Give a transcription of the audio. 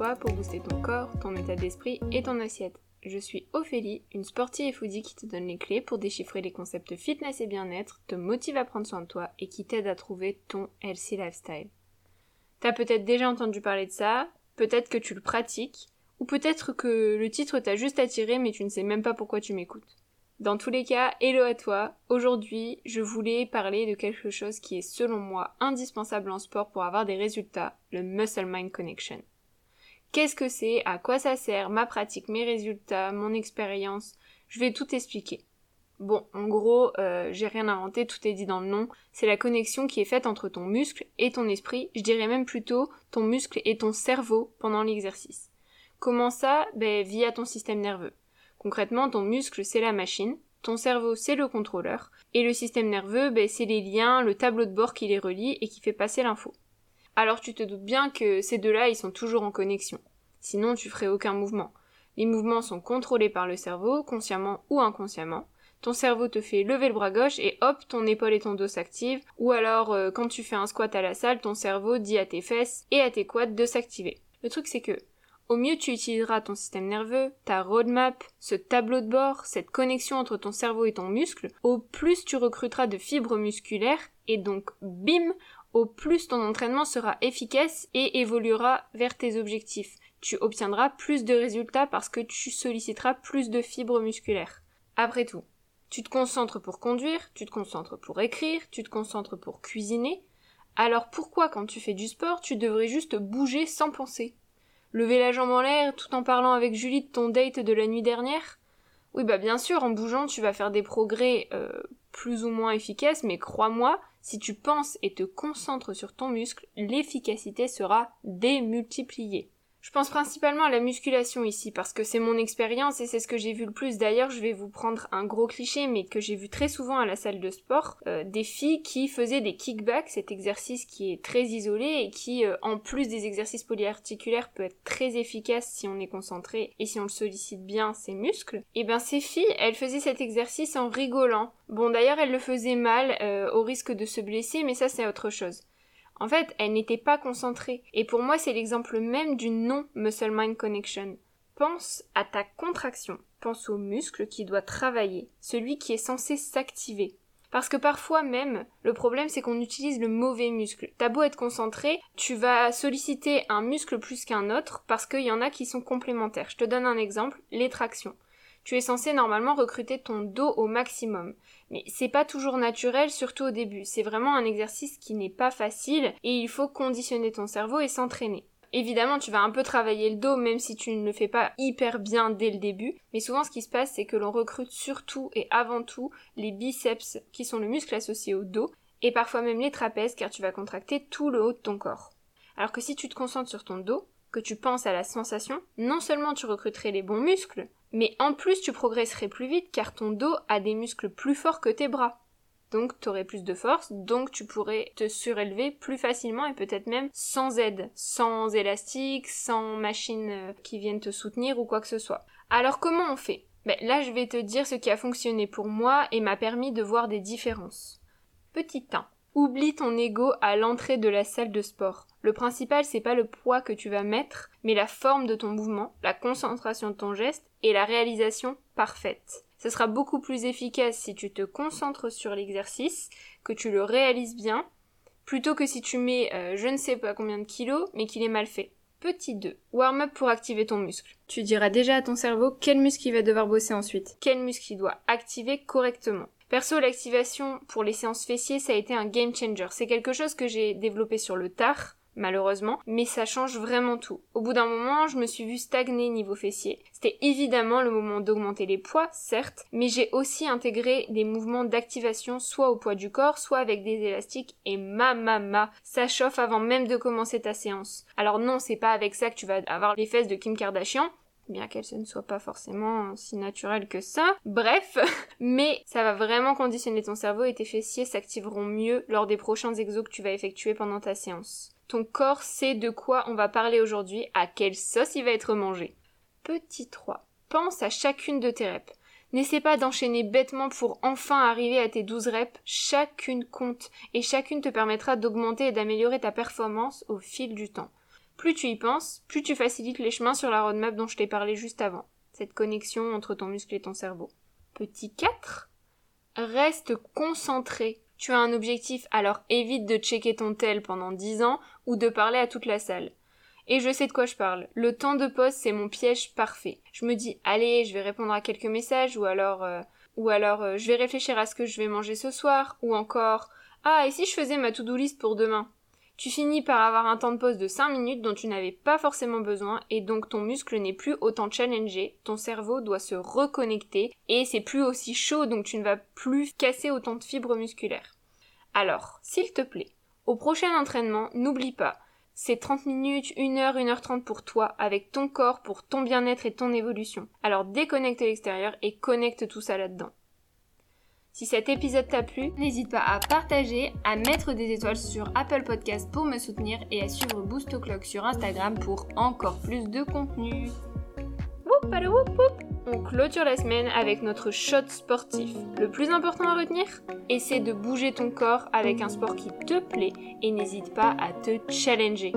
pour booster ton corps, ton état d'esprit et ton assiette. Je suis Ophélie, une sportive et foodie qui te donne les clés pour déchiffrer les concepts fitness et bien-être, te motive à prendre soin de toi et qui t'aide à trouver ton healthy lifestyle. T'as peut-être déjà entendu parler de ça, peut-être que tu le pratiques, ou peut-être que le titre t'a juste attiré mais tu ne sais même pas pourquoi tu m'écoutes. Dans tous les cas, hello à toi. Aujourd'hui, je voulais parler de quelque chose qui est selon moi indispensable en sport pour avoir des résultats, le Muscle Mind Connection. Qu'est-ce que c'est? À quoi ça sert? Ma pratique, mes résultats, mon expérience Je vais tout expliquer. Bon, en gros, euh, j'ai rien inventé, tout est dit dans le nom. C'est la connexion qui est faite entre ton muscle et ton esprit, je dirais même plutôt ton muscle et ton cerveau pendant l'exercice. Comment ça? Ben via ton système nerveux. Concrètement, ton muscle, c'est la machine, ton cerveau, c'est le contrôleur, et le système nerveux, ben, c'est les liens, le tableau de bord qui les relie et qui fait passer l'info. Alors tu te doutes bien que ces deux-là, ils sont toujours en connexion. Sinon, tu ferais aucun mouvement. Les mouvements sont contrôlés par le cerveau, consciemment ou inconsciemment. Ton cerveau te fait lever le bras gauche et hop, ton épaule et ton dos s'activent. Ou alors, euh, quand tu fais un squat à la salle, ton cerveau dit à tes fesses et à tes quads de s'activer. Le truc c'est que au mieux tu utiliseras ton système nerveux, ta roadmap, ce tableau de bord, cette connexion entre ton cerveau et ton muscle, au plus tu recruteras de fibres musculaires et donc bim, au plus ton entraînement sera efficace et évoluera vers tes objectifs. Tu obtiendras plus de résultats parce que tu solliciteras plus de fibres musculaires. Après tout, tu te concentres pour conduire, tu te concentres pour écrire, tu te concentres pour cuisiner. Alors pourquoi quand tu fais du sport, tu devrais juste bouger sans penser? Lever la jambe en l'air tout en parlant avec Julie de ton date de la nuit dernière? Oui, bah bien sûr, en bougeant, tu vas faire des progrès euh, plus ou moins efficaces, mais crois-moi, si tu penses et te concentres sur ton muscle, l'efficacité sera démultipliée. Je pense principalement à la musculation ici parce que c'est mon expérience et c'est ce que j'ai vu le plus. D'ailleurs, je vais vous prendre un gros cliché mais que j'ai vu très souvent à la salle de sport, euh, des filles qui faisaient des kickbacks, cet exercice qui est très isolé et qui euh, en plus des exercices polyarticulaires peut être très efficace si on est concentré et si on le sollicite bien ses muscles. Et ben ces filles, elles faisaient cet exercice en rigolant. Bon d'ailleurs, elles le faisaient mal euh, au risque de se blesser mais ça c'est autre chose. En fait, elle n'était pas concentrée. Et pour moi, c'est l'exemple même du non-muscle-mind connection. Pense à ta contraction. Pense au muscle qui doit travailler, celui qui est censé s'activer. Parce que parfois même, le problème c'est qu'on utilise le mauvais muscle. T'as beau être concentré, tu vas solliciter un muscle plus qu'un autre parce qu'il y en a qui sont complémentaires. Je te donne un exemple, les tractions tu es censé normalement recruter ton dos au maximum. Mais c'est pas toujours naturel, surtout au début. C'est vraiment un exercice qui n'est pas facile et il faut conditionner ton cerveau et s'entraîner. Évidemment, tu vas un peu travailler le dos, même si tu ne le fais pas hyper bien dès le début. Mais souvent, ce qui se passe, c'est que l'on recrute surtout et avant tout les biceps, qui sont le muscle associé au dos, et parfois même les trapèzes, car tu vas contracter tout le haut de ton corps. Alors que si tu te concentres sur ton dos, que tu penses à la sensation, non seulement tu recruterais les bons muscles, mais en plus, tu progresserais plus vite car ton dos a des muscles plus forts que tes bras. Donc tu aurais plus de force, donc tu pourrais te surélever plus facilement et peut-être même sans aide, sans élastique, sans machine euh, qui vienne te soutenir ou quoi que ce soit. Alors comment on fait? Ben, Là je vais te dire ce qui a fonctionné pour moi et m'a permis de voir des différences. Petit 1. Oublie ton ego à l'entrée de la salle de sport. Le principal, c'est pas le poids que tu vas mettre, mais la forme de ton mouvement, la concentration de ton geste et la réalisation parfaite. Ce sera beaucoup plus efficace si tu te concentres sur l'exercice, que tu le réalises bien, plutôt que si tu mets euh, je ne sais pas combien de kilos, mais qu'il est mal fait. Petit 2. Warm-up pour activer ton muscle. Tu diras déjà à ton cerveau quel muscle il va devoir bosser ensuite, quel muscle il doit activer correctement. Perso, l'activation pour les séances fessiers, ça a été un game changer. C'est quelque chose que j'ai développé sur le tard, malheureusement, mais ça change vraiment tout. Au bout d'un moment, je me suis vue stagner niveau fessier. C'était évidemment le moment d'augmenter les poids, certes, mais j'ai aussi intégré des mouvements d'activation soit au poids du corps, soit avec des élastiques, et ma ma ma, ça chauffe avant même de commencer ta séance. Alors non, c'est pas avec ça que tu vas avoir les fesses de Kim Kardashian, bien qu'elle ne soit pas forcément si naturelle que ça. Bref, mais ça va vraiment conditionner ton cerveau et tes fessiers s'activeront mieux lors des prochains exos que tu vas effectuer pendant ta séance. Ton corps sait de quoi on va parler aujourd'hui, à quelle sauce il va être mangé. Petit 3. Pense à chacune de tes reps. N'essaie pas d'enchaîner bêtement pour enfin arriver à tes 12 reps, chacune compte et chacune te permettra d'augmenter et d'améliorer ta performance au fil du temps. Plus tu y penses, plus tu facilites les chemins sur la roadmap dont je t'ai parlé juste avant. Cette connexion entre ton muscle et ton cerveau. Petit 4. Reste concentré. Tu as un objectif, alors évite de checker ton tel pendant 10 ans ou de parler à toute la salle. Et je sais de quoi je parle. Le temps de pause, c'est mon piège parfait. Je me dis, allez, je vais répondre à quelques messages, ou alors, euh, ou alors, euh, je vais réfléchir à ce que je vais manger ce soir, ou encore, ah, et si je faisais ma to-do list pour demain? Tu finis par avoir un temps de pause de 5 minutes dont tu n'avais pas forcément besoin et donc ton muscle n'est plus autant challengé, ton cerveau doit se reconnecter et c'est plus aussi chaud donc tu ne vas plus casser autant de fibres musculaires. Alors, s'il te plaît, au prochain entraînement, n'oublie pas, c'est 30 minutes, 1 heure, 1 heure 30 pour toi, avec ton corps, pour ton bien-être et ton évolution. Alors déconnecte l'extérieur et connecte tout ça là-dedans. Si cet épisode t'a plu, n'hésite pas à partager, à mettre des étoiles sur Apple Podcast pour me soutenir et à suivre Boost Clock sur Instagram pour encore plus de contenu. On clôture la semaine avec notre shot sportif. Le plus important à retenir Essaie de bouger ton corps avec un sport qui te plaît et n'hésite pas à te challenger.